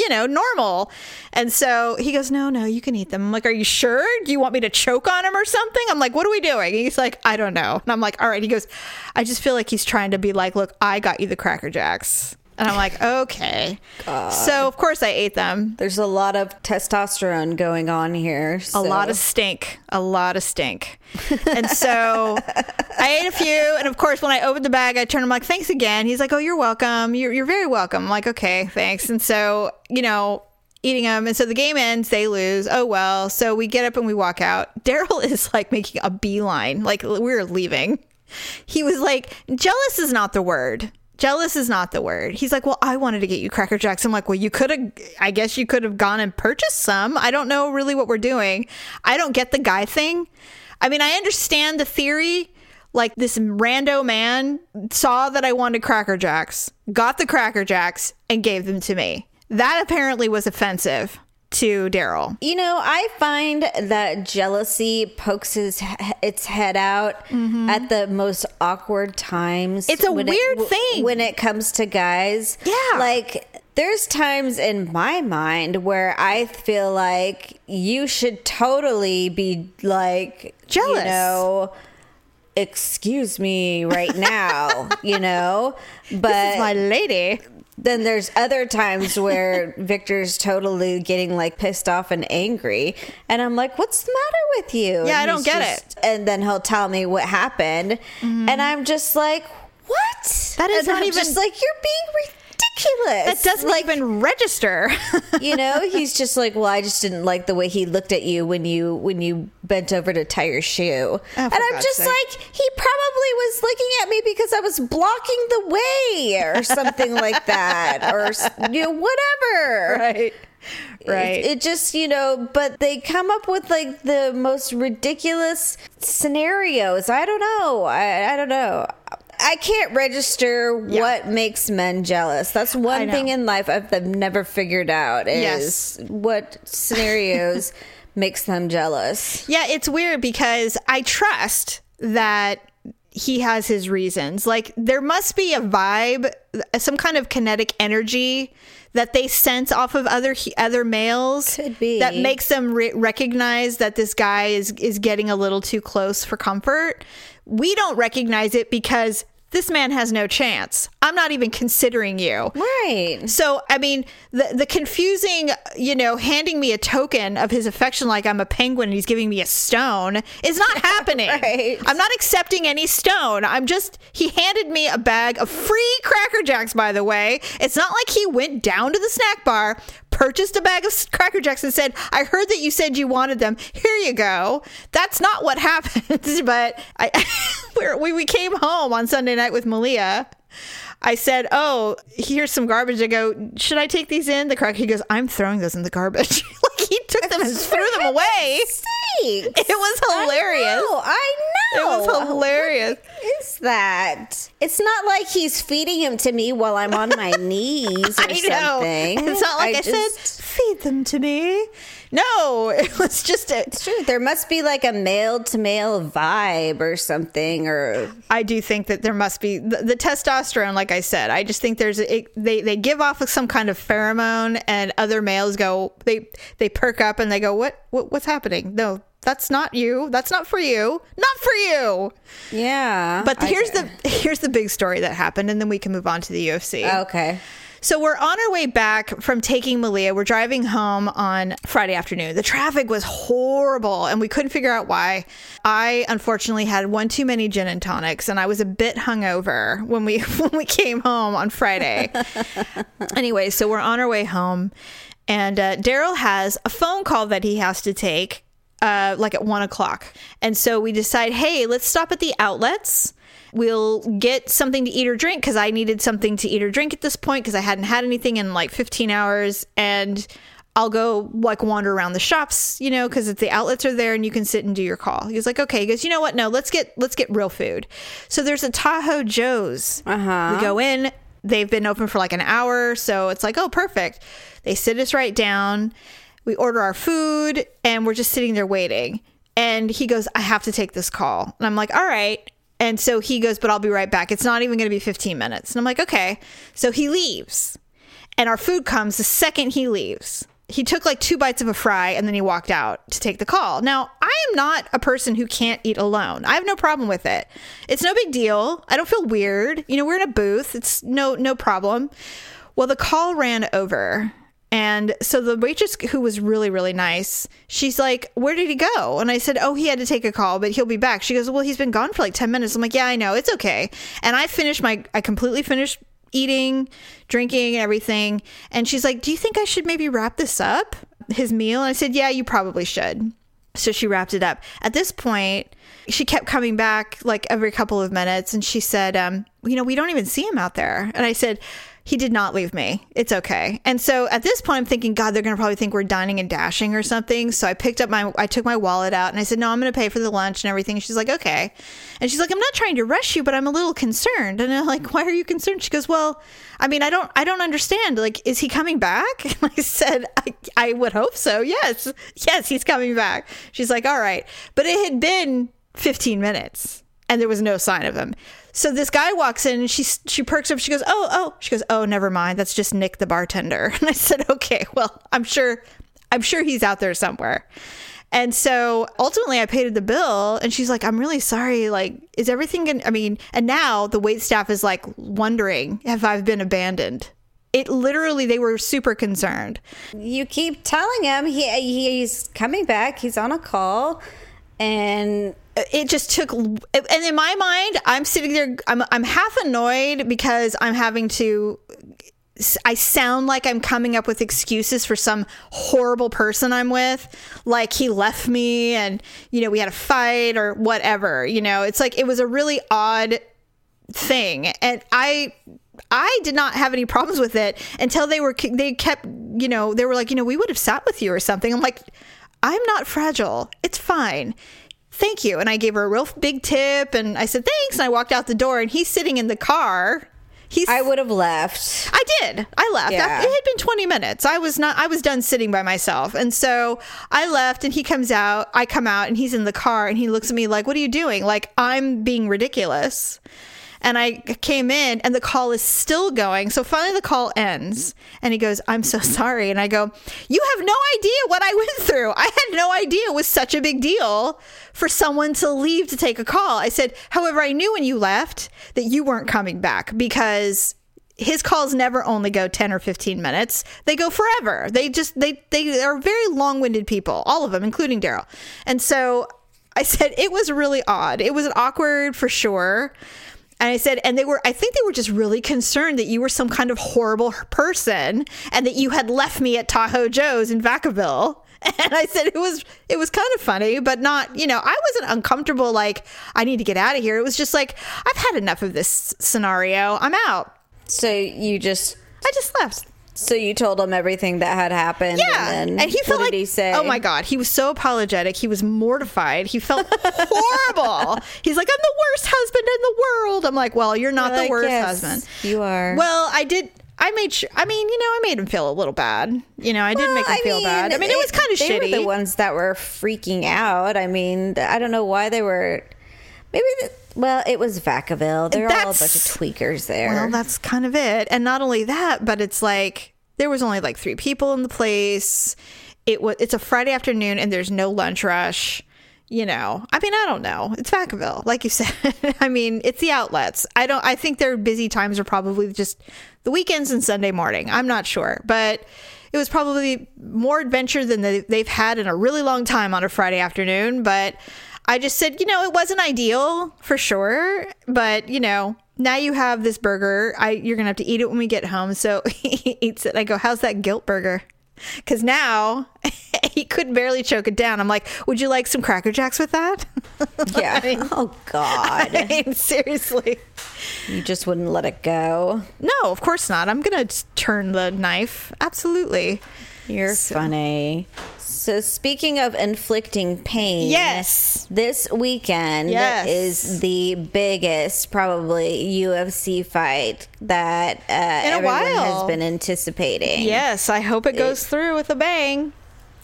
you know, normal. And so he goes, No, no, you can eat them. I'm like, Are you sure? Do you want me to choke on him or something? I'm like, What are we doing? And he's like, I don't know. And I'm like, All right. He goes, I just feel like he's trying to be like, Look, I got you the Cracker Jacks. And I'm like, okay. So of course I ate them. There's a lot of testosterone going on here. A lot of stink. A lot of stink. And so I ate a few. And of course, when I opened the bag, I turned him like, thanks again. He's like, oh, you're welcome. You're, you're very welcome. I'm like, okay, thanks. And so, you know, eating them. And so the game ends, they lose. Oh, well. So we get up and we walk out. Daryl is like making a beeline, like we're leaving. He was like, jealous is not the word. Jealous is not the word. He's like, well, I wanted to get you Cracker Jacks. I'm like, well, you could have, I guess you could have gone and purchased some. I don't know really what we're doing. I don't get the guy thing. I mean, I understand the theory. Like this rando man saw that I wanted Cracker Jacks, got the Cracker Jacks, and gave them to me. That apparently was offensive to Daryl. You know, I find that jealousy pokes his, its head out at the most awkward times. Mm-hmm. It's a weird it, thing. when it comes to guys. Yeah. like there's times in my mind where I feel like you should totally be like Jealous. You know, excuse me right now. you know, but This is my lady. Then there's other times where Victor's totally getting like pissed off and angry, and I'm like, "What's the matter with you?" Yeah, I don't get just- And then he'll tell me what happened, and I'm just like, "What?" Mm-hmm. That is And not I'm even- just like you're being ridiculous. That doesn't like, even register. you know. He's just like, "Well, I just didn't like the way he looked at you when you when you bent over to tie your shoe," oh, and I'm Oh, God's just sake. like, he probably was looking at me because I was blocking the way or something like that, or you know, whatever. right. Right. It, it just, you know, but they come up with like the most ridiculous scenarios. I don't know. I, I don't know. I can't register Yeah. what makes men jealous. That's one thing in life I've, I've never figured out is Yes. what scenarios makes them jealous. Yeah, it's weird because I trust that he has his reasons. Like there must be a vibe, some kind of kinetic energy that they sense off of other other males Could be. that makes them re- recognize that this guy is is getting a little too close for comfort. We don't recognize it because this man has no chance. I'm not even considering you. Right. So, I mean, the the confusing, you know, handing me a token of his affection like I'm a penguin and he's giving me a stone is not happening. Right. I'm not accepting any stone. I'm just he handed me a bag of free Cracker Jacks by the way. It's not like he went down to the snack bar, purchased a bag of Cracker Jacks and said, "I heard that you said you wanted them. Here you go." That's not what happened, but I we're- we we came home on Sunday night with Malia. I said, "Oh, here's some garbage." I go, "Should I take these in?" The crack. He goes, "I'm throwing those in the garbage." like he took them and threw them away. Sakes. It was hilarious. I know. I It was hilarious. Is that? It's not like he's feeding him to me while I'm on my knees or I know. something. It's not like I, just- said, "Feed them to me." No, it was just a. It's true. There must be like a male to male vibe or something, or I do think that there must be the, the testosterone. Like I said, I just think there's a, it, they they give off some kind of pheromone, and other males go they they perk up and they go, "What, what what's happening?" No, that's not you. That's not for you. Not for you. yeah. But here's the here's the big story that happened, and then we can move on to the UFC. okay. So we're on our way back from taking Malia. We're driving home on Friday afternoon. The traffic was horrible and we couldn't figure out why. I unfortunately had one too many gin and tonics and I was a bit hungover when we when we came home on Friday. anyway, so we're on our way home and uh, Daryl has a phone call that he has to take uh, like at one o'clock. And so we decide, hey, let's stop at the outlets. We'll get something to eat or drink because I needed something to eat or drink at this point because I hadn't had anything in like 15 hours. And I'll go like wander around the shops, you know, because the outlets are there and you can sit and do your call. He's like, okay. He goes, you know what? No, let's get let's get real food. So there's a Tahoe Joe's. Uh-huh. We go in. They've been open for like an hour, so it's like, oh, perfect. They sit us right down. We order our food, and we're just sitting there waiting. And he goes, I have to take this call. And I'm like, all right. And so he goes, but I'll be right back. It's not even going to be 15 minutes. And I'm like, okay. So he leaves and our food comes the second he leaves. He took like two bites of a fry and then he walked out to take the call. Now, I am not a person who can't eat alone. I have no problem with it. It's no big deal. I don't feel weird. You know, we're in a booth. It's no no problem. Well, the call ran over. And so the waitress who was really really nice, she's like, "Where did he go?" And I said, "Oh, he had to take a call, but he'll be back." She goes, "Well, he's been gone for like 10 minutes." I'm like, "Yeah, I know. It's okay." And I finished my I completely finished eating, drinking, everything. And she's like, Do you think I should maybe wrap this up, his meal? And I said, Yeah, you probably should. So she wrapped it up. At this point, she kept coming back like every couple of minutes and she said, um, You know, we don't even see him out there. And I said, he did not leave me. It's okay. And so at this point, I'm thinking, God, they're going to probably think we're dining and dashing or something. So I picked up my, I took my wallet out and I said, No, I'm going to pay for the lunch and everything. she's like, Okay. And she's like, I'm not trying to rush you, but I'm a little concerned. And I'm like, Why are you concerned? She goes, Well, I mean, I don't, I don't understand. Like, is he coming back? And I said, I, I would hope so. Yes. Yes, he's coming back. She's like, All right. But it had been 15 minutes and there was no sign of him. So this guy walks in and she she perks up. She goes, "Oh, oh." She goes, "Oh, never mind. That's just Nick the bartender." And I said, "Okay, well, I'm sure I'm sure he's out there somewhere." And so ultimately I paid the bill and she's like, I'm really sorry. Like, is everything going I mean, and now the wait staff is like wondering if I've been abandoned. It literally, they were super concerned. You keep telling him he he's coming back. He's on a call and it just took and in my mind i'm sitting there i'm, I'm half annoyed because i'm having to I sound like I'm coming up with excuses for some horrible person I'm with, like he left me and, you know, we had a fight or whatever. You know, it's like it was a really odd thing. And I I did not have any problems with it until they were they kept, you know, they were like, you know, we would have sat with you or something. I'm like, I'm not fragile. It's fine thank you. And I gave her a real big tip and I said, thanks. And I walked out the door and he's sitting in the car. He's, I would have left. I did. I left. Yeah. It had been 20 minutes. I was not, I was done sitting by myself. And so I left and he comes out. I come out and he's in the car and he looks at me like, what are you doing? Like, I'm being ridiculous and I came in and the call is still going. So finally the call ends and he goes, I'm so sorry. And I go, You have no idea what I went through. I had no idea it was such a big deal for someone to leave to take a call. I said, However, I knew when you left that you weren't coming back because his calls never only go 10 or 15 minutes they go forever they just they they are very long-winded people all of them including daryl and so i said it was really odd it was awkward for sure and I said, and they were, I think they were just really concerned that you were some kind of horrible person and that you had left me at Tahoe Joe's in Vacaville. And I said it was it was kind of funny, but not, you know, I wasn't uncomfortable like I need to get out of here. It was just like I've had enough of this scenario. I'm out. So you just I just left. So you told him everything that had happened. Yeah, and, and he felt like he say? Oh my god, he was so apologetic. He was mortified. He felt horrible. He's like, I'm the worst husband in the world. I'm like, well, you're not You're the like, worst "Yes, husband. You are. Well, I did. I made sure. I mean, you know, I made him feel a little bad. You know, I did make him Well, feel bad. I mean, it, was kind of they shitty. were the ones that were freaking out. I mean, I don't know why they were. Maybe. The, well, it was Vacaville. They're all a bunch of tweakers there. Well, that's kind of it. And not only that, but it's like there was only like three people in the place. It was it's a Friday afternoon and there's no lunch rush. You know, I mean, I don't know. It's Vacaville, like you said. I mean, it's the outlets. I don't. I think their busy times are probably just the weekends and Sunday morning. I'm not sure, but it was probably more adventure than they, they've had in a really long time on a Friday afternoon. But I just said, you know, it wasn't ideal for sure, but you know, now you have this burger. I you're gonna have to eat it when we get home. So he eats it. I go, how's that guilt burger? Because now he could barely choke it down. I'm like, would you like some Cracker Jacks with that? yeah. I mean, oh God. I mean, seriously. you just wouldn't let it go. No, of course not. I'm gonna turn the knife. Absolutely. You're funny. So speaking of inflicting pain, Yes. this weekend Yes. is the biggest probably UFC fight that uh, In a everyone has been anticipating. Yes, I hope it goes through with a bang.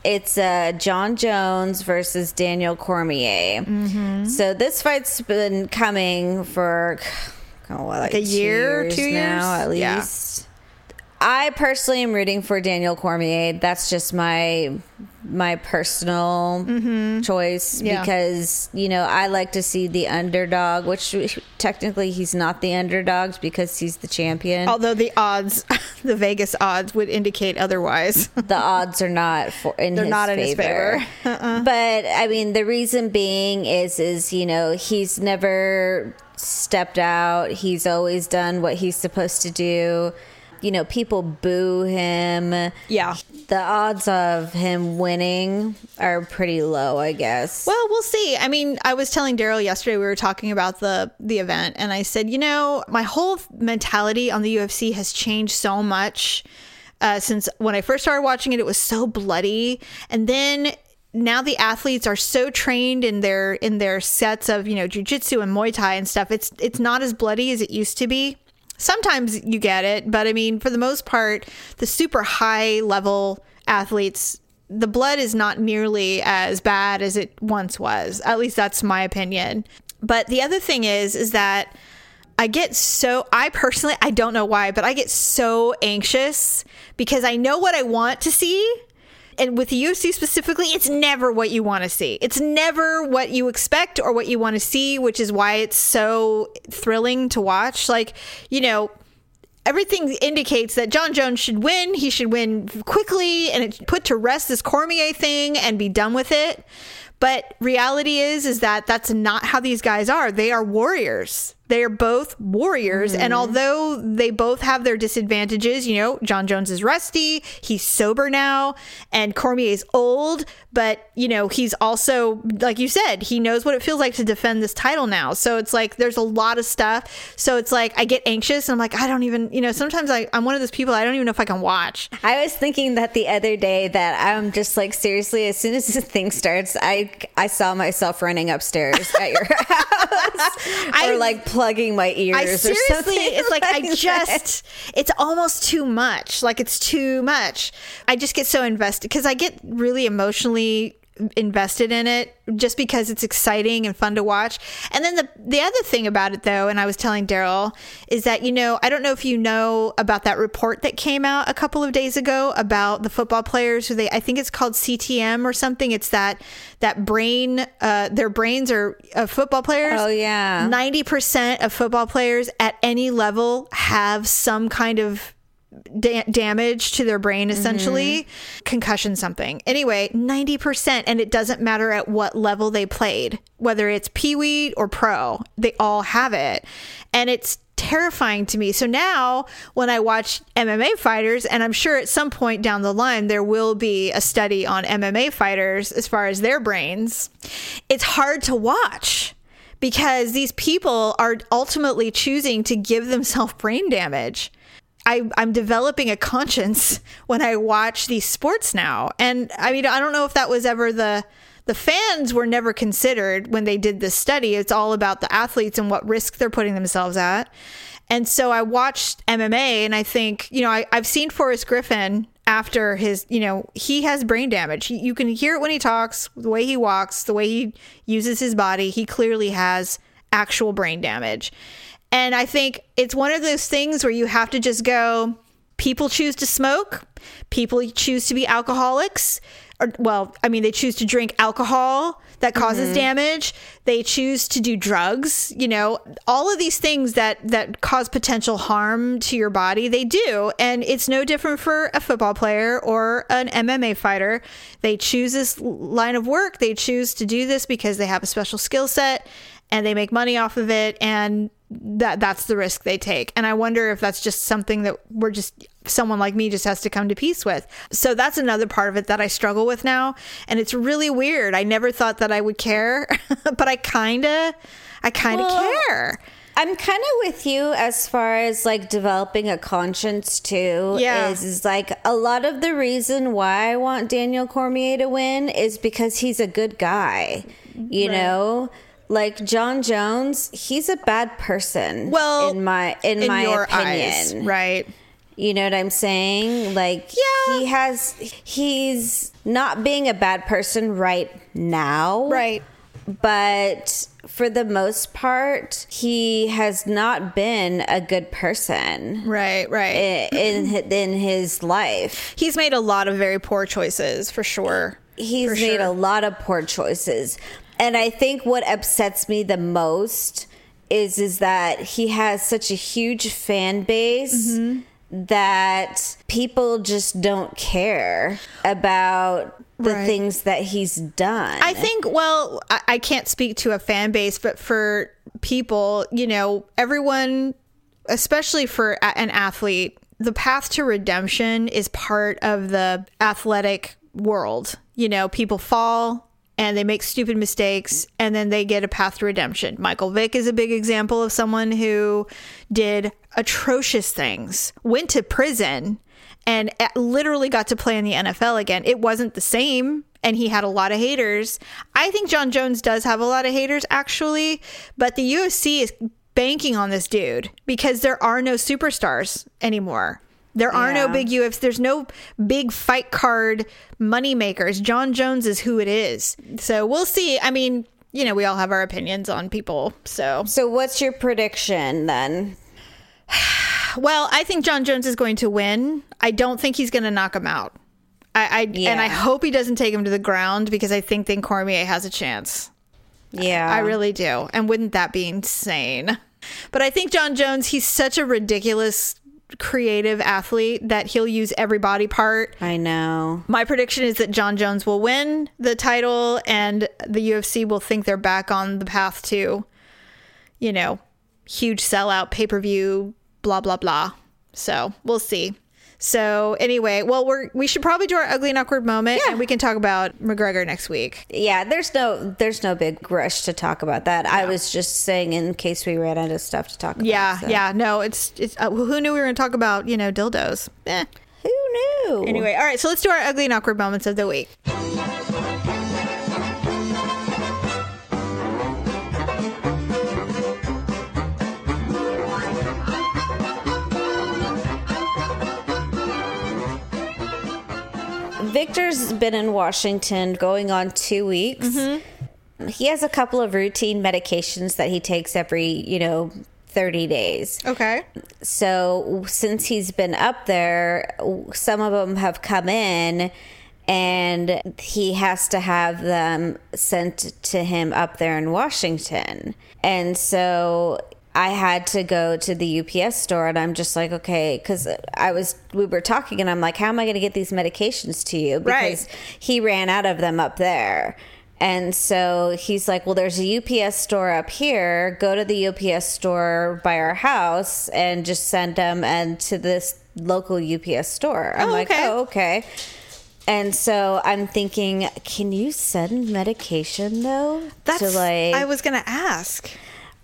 It's uh, Jon Jones versus Daniel Cormier. Mm-hmm. So this fight's been coming for oh, what, like, a year, years two now, years? at Yeah. I personally am rooting for Daniel Cormier. That's just my my personal choice Mm-hmm. Yeah. because you know I like to see the underdog, which technically he's not the underdog because he's the champion. Although the odds, the Vegas odds would indicate otherwise. the odds are not for in They're his not in his favor. favor. Uh-uh. But I mean, the reason being is is you know he's never stepped out. He's always done what he's supposed to do. You know, people boo him. yeah. The odds of him winning are pretty low, I guess. Well, we'll see. I mean, I was telling Daryl yesterday we were talking about the the event, and I said, you know, my whole mentality on the UFC has changed so much uh, since when I first started watching it. It was so bloody, and then now the athletes are so trained in their in their sets of you know jujitsu and Muay Thai and stuff. It's it's not as bloody as it used to be. Sometimes you get it, but I mean, for the most part, the super high level athletes the blood is not nearly as bad as it once was. At least that's my opinion. But the other thing is is that I get so I personally I don't know why, but I get so anxious because I know what I want to see. And with the UFC specifically, it's never what you want to see. It's never what you expect or what you want to see, which is why it's so thrilling to watch. Like, you know, everything indicates that Jon Jones should win. He should win quickly and it put to rest this Cormier thing and be done with it. But reality is is that that's not how these guys are. They are warriors. They are both warriors and mm-hmm. although they both have their disadvantages, you know, Jon Jones is rusty, he's sober now, and Cormier is old, but you know, he's also like you said, he knows what it feels like to defend this title now. So it's like there's a lot of stuff. So it's like I get anxious and I'm like I don't even, you know, sometimes I I'm one of those people I don't even know if I can watch. I was thinking that the other day that I'm just like seriously as soon as this thing starts I I saw myself running upstairs at your house I- or like plugging my ears I or seriously, something it's like I that. just, it's almost too much. Like it's too much. I just get so invested because I get really emotionally invested in it just because it's exciting and fun to watch. And then the the other thing about it though, and I was telling Daryl, is that you know I don't know if you know about that report that came out a couple of days ago about the football players who they I think it's called CTM or something. It's that that brain, uh, their brains are uh, football players. Oh, yeah. 90% of football players at any level have some kind of da- damage to their brain mm-hmm. essentially concussion something. Anyway 90% and it doesn't matter at what level they played whether it's pee-wee or pro they all have it. And it's terrifying to me. So now when i watch mma fighters and i'm sure at some point down the line there will be a study on mma fighters as far as their brains it's hard to watch because these people are ultimately choosing to give themselves brain damage. I, I'm developing a conscience when I watch these sports now. And I mean, I don't know if that was ever the the fans were never considered when they did this study. It's all about the athletes and what risk they're putting themselves at. And so I watched MMA and I think, you know, I, I've seen Forrest Griffin after his, you know, he has brain damage. You can hear it when he talks, the way he walks, the way he uses his body. He clearly has actual brain damage. And I think it's one of those things where you have to just go, people choose to smoke, people choose to be alcoholics. Or, well, I mean, they choose to drink alcohol that causes mm-hmm. damage. They choose to do drugs. You know, all of these things that that cause potential harm to your body, they do, and it's no different for a football player or an MMA fighter. They choose this line of work. They choose to do this because they have a special skill set and they make money off of it and that that's the risk they take and i wonder if that's just something that we're just someone like me just has to come to peace with so that's another part of it that i struggle with now and it's really weird i never thought that i would care but i kind of i kind of Well, care I'm kind of with you as far as like developing a conscience too. Yeah. Is, is like a lot of the reason why I want Daniel Cormier to win is because he's a good guy. You know? Like Jon Jones, he's a bad person. Well, in my in, in my your opinion, eyes, right? You know what I'm saying? Like Yeah. he has he's not being a bad person right now. Right. But for the most part, he has not been a good person Right, right. i- in in his life. He's made a lot of very poor choices for sure. He's For made sure. a lot of poor choices. And I think what upsets me the most is is that he has such a huge fan base Mm-hmm. that people just don't care about the Right. things that he's done. I think, well, I, I can't speak to a fan base, but for people, you know, everyone, especially for a- an athlete, the path to redemption is part of the athletic world. You know, people fall and they make stupid mistakes and then they get a path to redemption. Michael Vick is a big example of someone who did atrocious things, went to prison, and literally got to play in the NFL again. It wasn't the same, and he had a lot of haters. I think Jon Jones does have a lot of haters, actually, but the UFC is banking on this dude because there are no superstars anymore. There are no big UFC. There's no big fight card money makers. Jon Jones is who it is. So we'll see. I mean, you know, we all have our opinions on people. So, so what's your prediction then? well, I think Jon Jones is going to win. I don't think he's going to knock him out. I, I and I hope he doesn't take him to the ground because I think then Cormier has a chance. Yeah. I really do. And wouldn't that be insane? But I think Jon Jones, he's such a ridiculous creative athlete that he'll use every body part. I know. My prediction is that Jon Jones will win the title and the UFC will think they're back on the path to, you know, huge sellout, pay per view, blah, blah, blah. So we'll see. So anyway, well, we're we should probably do our ugly and awkward moment, and we can talk about McGregor next week. Yeah, there's no there's no big rush to talk about that. I was just saying in case we ran out of stuff to talk about. Yeah, so. yeah, no, it's it's. Uh, who knew we were going to talk about you know dildos? Eh. Who knew? Anyway, all right, so let's do our ugly and awkward moments of the week. Victor's been in Washington going on two weeks. Mm-hmm. He has a couple of routine medications that he takes every, you know, 30 days. Okay. So since he's been up there, some of them have come in and he has to have them sent to him up there in Washington. And so I had to go to the UPS store and I'm just like, okay, because I was, we were talking and I'm like, how am I going to get these medications to you? Because Right. he ran out of them up there. And so he's like, Well, there's a UPS store up here. Go to the UPS store by our house and just send them and to this local UPS store. I'm Oh, like, okay. Oh, okay. And so I'm thinking, can you send medication though? That's to like I was going to ask.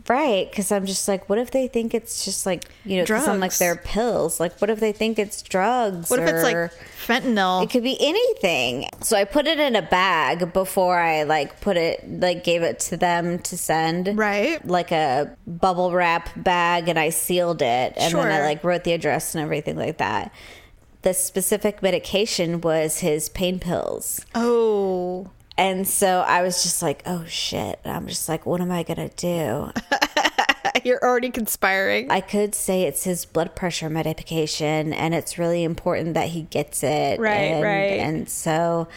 Right because I'm just like, what if they think it's just like you know, I'm like Drugs. they're pills. Like, what if they think it's drugs? What if it's like fentanyl? it could be anything. So I put it in a bag before I like put it like gave it to them to send. Right. Like a bubble wrap bag and I sealed it and then I like wrote the address and everything like that. The specific medication was his pain pills. oh. And so I was just like, oh shit. I'm just like, what am I going to do? You're already conspiring. I could say it's his blood pressure medication and it's really important that he gets it. Right, and, right. And so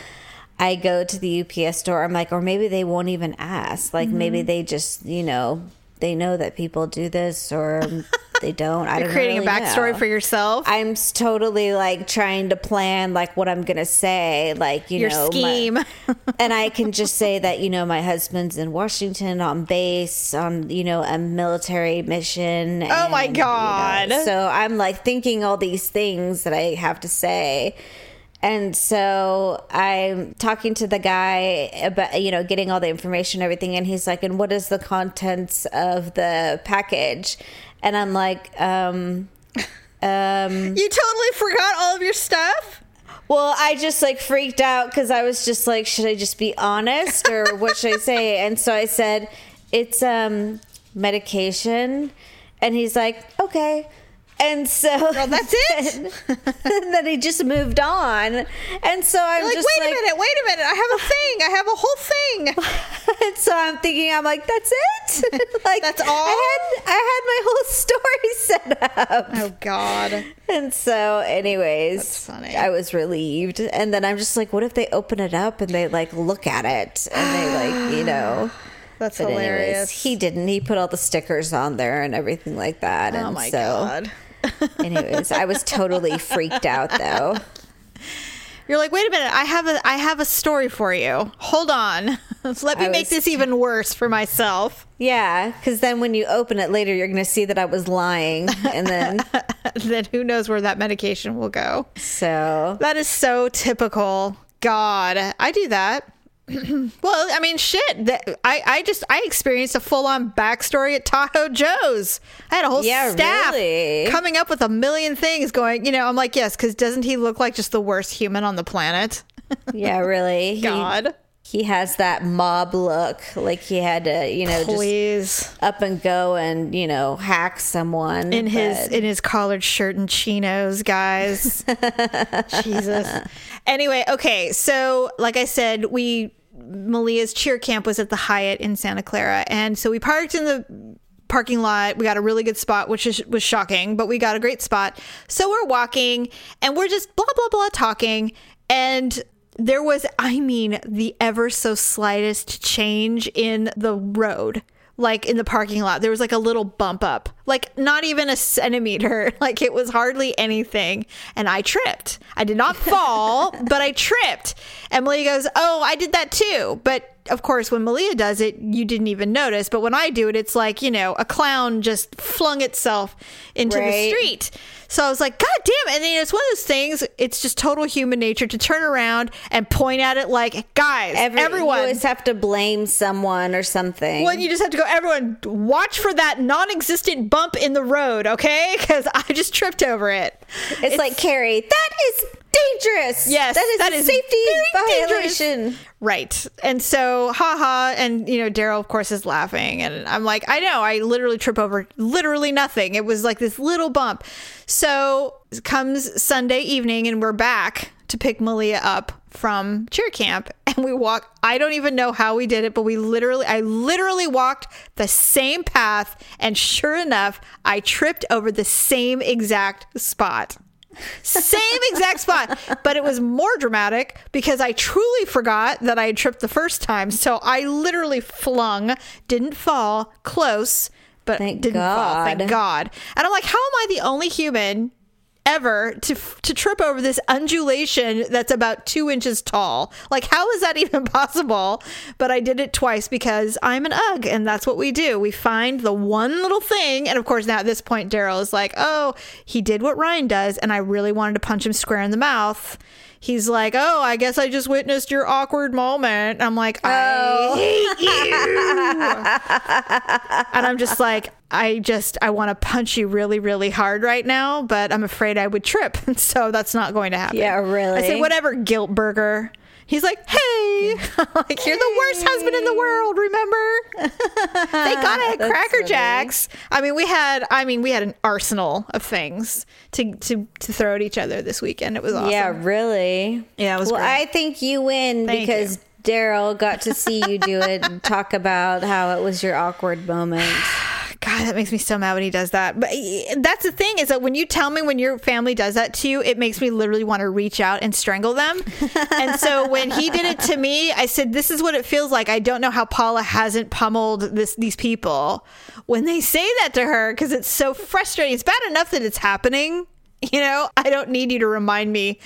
I go to the UPS store. I'm like, or maybe they won't even ask. Like maybe Mm-hmm. they just, you know, they know that people do this or they don't. I You're don't creating really a backstory know. for yourself. I'm totally like trying to plan like what I'm gonna say, like you Your know, my- scheme. and I can just say that you know my husband's in Washington on base on you know a military mission. Oh my and, you know, God. so I'm like thinking all these things that I have to say. And so I'm talking to the guy about, you know, getting all the information, and everything. And he's like, and what is the contents of the package? And I'm like, um, um, You totally forgot all of your stuff? well, I just like freaked out because I was just like, should I just be honest or what should I say? And so I said, it's um medication. And he's like, okay. And so Well, that's it? and then he just moved on. And so I'm Like, wait like, a minute, wait a minute. I have a thing. I have a whole thing. and so I'm thinking, I'm like, that's it. like That's all? I had I had my whole story set up. Oh, God. And so, anyways, That's funny. I was relieved. And then I'm just like, what if they open it up and they like look at it and they like, you know. That's But anyways, hilarious. he didn't. He put all the stickers on there and everything like that. Oh, and oh, my so, God. Anyways, I was totally freaked out though. You're like, wait a minute. I have a, I have a story for you. Hold on. Let me I make was- this even worse for myself. Yeah, because then when you open it later, you're going to see that I was lying. And then, then who knows where that medication will go. so, That is so typical. God, I do that. well, I mean, shit. That, I, I just I experienced a full on backstory at Tahoe Joe's. I had a whole Yeah, staff really? coming up with a million things. Going, you know, I'm like, yes, because doesn't he look like just the worst human on the planet? yeah, really. God, He has that mob look. Like he had to, you know, just up and go and, you know, hack someone. in his in his collared shirt and chinos, guys. Jesus. Anyway, okay, so like I said, we Malia's cheer camp was at the Hyatt in Santa Clara, and so we parked in the parking lot. We got a really good spot, which is, was shocking, but we got a great spot. So we're walking, and we're just blah blah blah talking, and there was, I mean, the ever so slightest change in the road like in the parking lot. There was like a little bump up like not even a centimeter. Like it was hardly anything. And i tripped. I did not fall but i tripped. Emily goes oh i did that too. But of course when malia does it you didn't even notice. But when i do it it's like you know a clown just flung itself into the street so I was like, God damn it. And then it's one of those things, it's just total human nature to turn around and point at it like, guys, Every, everyone. You always have to blame someone or something. Well, you just have to go, everyone, watch for that non existent bump in the road, okay? Because I just tripped over it. it's, like, Carrie, that is dangerous. Yes, That is that a is safety very dangerous. violation. Right. And so, haha. And, you know, Daryl, of course, is laughing. And I'm like, I know, I literally trip over literally nothing. It was like this little bump. So comes Sunday evening, and we're back to pick Malia up from cheer camp. And we walk, I don't even know how we did it, but we literally, I literally walked the same path. And sure enough, I tripped over the same exact spot. Same exact spot, but it was more dramatic because I truly forgot that I had tripped the first time. So I literally flung, didn't fall, close, but Thank didn't fall. Thank God. God. And I'm like, how am I the only human ever to to trip over this undulation that's about two inches tall? Like, how is that even possible? But I did it twice because I'm an UGG, and that's what we do. We find the one little thing, and of course, now at this point, Daryl is like, "Oh, he did what Ryan does," and I really wanted to punch him square in the mouth. He's like, "Oh, I guess I just witnessed your awkward moment." I'm like, "I oh. hate you," and I'm just like, I just I want to punch you really, really hard right now, but I'm afraid I would trip, so that's not going to happen. Yeah, really? I say, whatever, guilt burger. He's like, hey, like you're the worst husband in the world. Remember? they got I had That's Cracker funny. Jacks. I mean, we had, I mean, we had an arsenal of things to to to throw at each other this weekend. It was awesome. Yeah, really. Yeah, it was Well, great. I think you win Thank because Daryl got to see you do it and talk about how it was your awkward moment. God, that makes me so mad when he does that. But that's the thing is that when you tell me when your family does that to you, it makes me literally want to reach out and strangle them. and so when he did it to me, I said, "This is what it feels like." I don't know how Paula hasn't pummeled this these people when they say that to her because it's so frustrating. It's bad enough that it's happening. You know, I don't need you to remind me.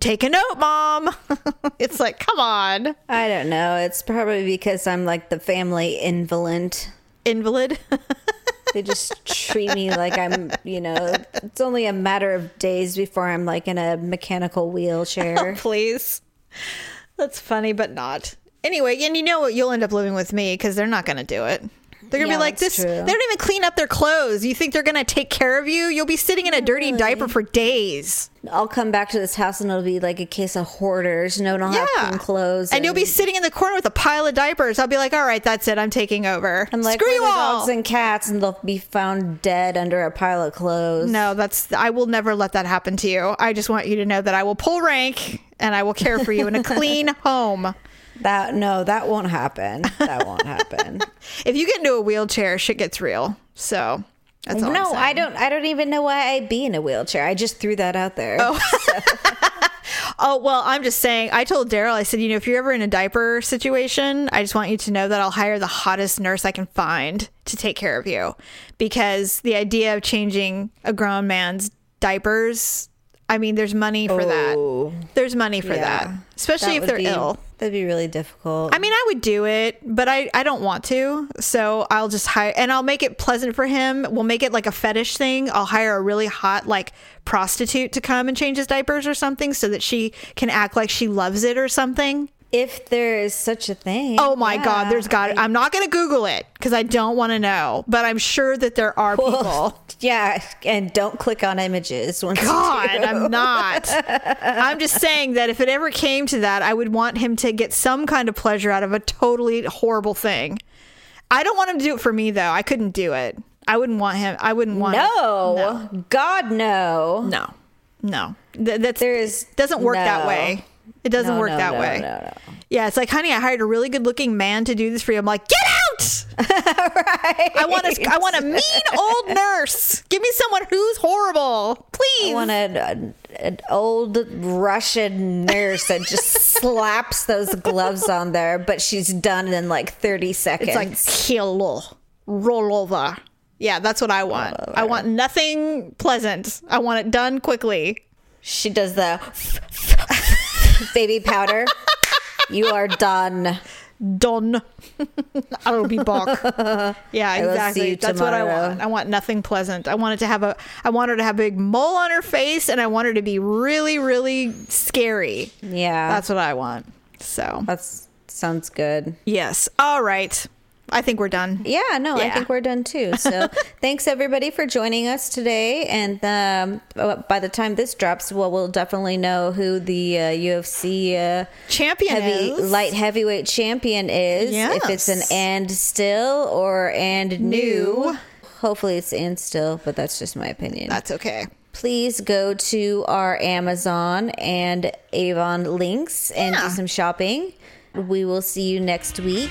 Take a note, mom. it's like, come on, I don't know. It's probably because I'm like the family invalid. invalid. They just treat me like I'm, you know, it's only a matter of days before I'm like in a mechanical wheelchair. Oh, please. That's funny, but not. Anyway, and you know what? You'll end up living with me because they're not going to do it. They're gonna Yeah, be like this. true. They don't even clean up their clothes. You think they're gonna take care of you? You'll be sitting in a dirty diaper for days. I'll come back to this house and it'll be like a case of hoarders. No one will have clean clothes. and you'll be sitting in the corner with a pile of diapers. I'll be like, "All right, that's it. I'm taking over." I'm like, Screw you all. dogs and cats, and they'll be found dead under a pile of clothes. no, that's. I will never let that happen to you. I just want you to know that I will pull rank and I will care for you in a clean home. That no, that won't happen. That won't happen. If you get into a wheelchair, shit gets real. So that's all. No. I don't. I don't even know why I'd be in a wheelchair. I just threw that out there. Oh. oh well, I'm just saying. I told Daryl. I said, you know, if you're ever in a diaper situation, I just want you to know that I'll hire the hottest nurse I can find to take care of you, because the idea of changing a grown man's diapers. I mean, there's money for Oh. that. There's money for that, especially That if they're be- ill. That'd be really difficult. I mean, I would do it, but I, I don't want to. So I'll just hire, and I'll make it pleasant for him. We'll make it like a fetish thing. I'll hire a really hot, like, prostitute to come and change his diapers or something so that she can act like she loves it or something. If there is such a thing. Oh my yeah. God, there's got I'm not going to Google it because I don't want to know, but I'm sure that there are people. Yeah, and don't click on images. Once God. I'm not. I'm just saying that if it ever came to that, I would want him to get some kind of pleasure out of a totally horrible thing. I don't want him to do it for me though. I couldn't do it. I wouldn't want him. I wouldn't want. No, God, no. no, no. Th- that's There's doesn't work that no. way. It doesn't No, work no, that no, way. Yeah, it's like, honey, I hired a really good-looking man to do this for you. I'm like, get out! right. I want a, I want a mean old nurse. Give me someone who's horrible, please. I want a, an old Russian nurse that just slaps those gloves on there, but she's done in like 30 seconds. It's like kill, roll over. Yeah, that's what I want. I want nothing pleasant. I want it done quickly. she does the baby powder. You are done. Done. I'll be back. Yeah, will see exactly. you That's what I tomorrow. want. I want nothing pleasant. I want it to have a. I want her to have a big mole on her face, and I want her to be really, really scary. Yeah. That's what I want. So That's sounds good. yes. All right. I think we're done. Yeah, no, I think we're done too. So thanks everybody for joining us today. And um, uh, by the time this drops, well, we'll definitely know who the uh, UFC uh, Champion heavy is light heavyweight champion is. If it's an and still or and new. New. Hopefully it's and still, but that's just my opinion. That's okay. Please go to our Amazon and Avon links and do some shopping. We will see you next week.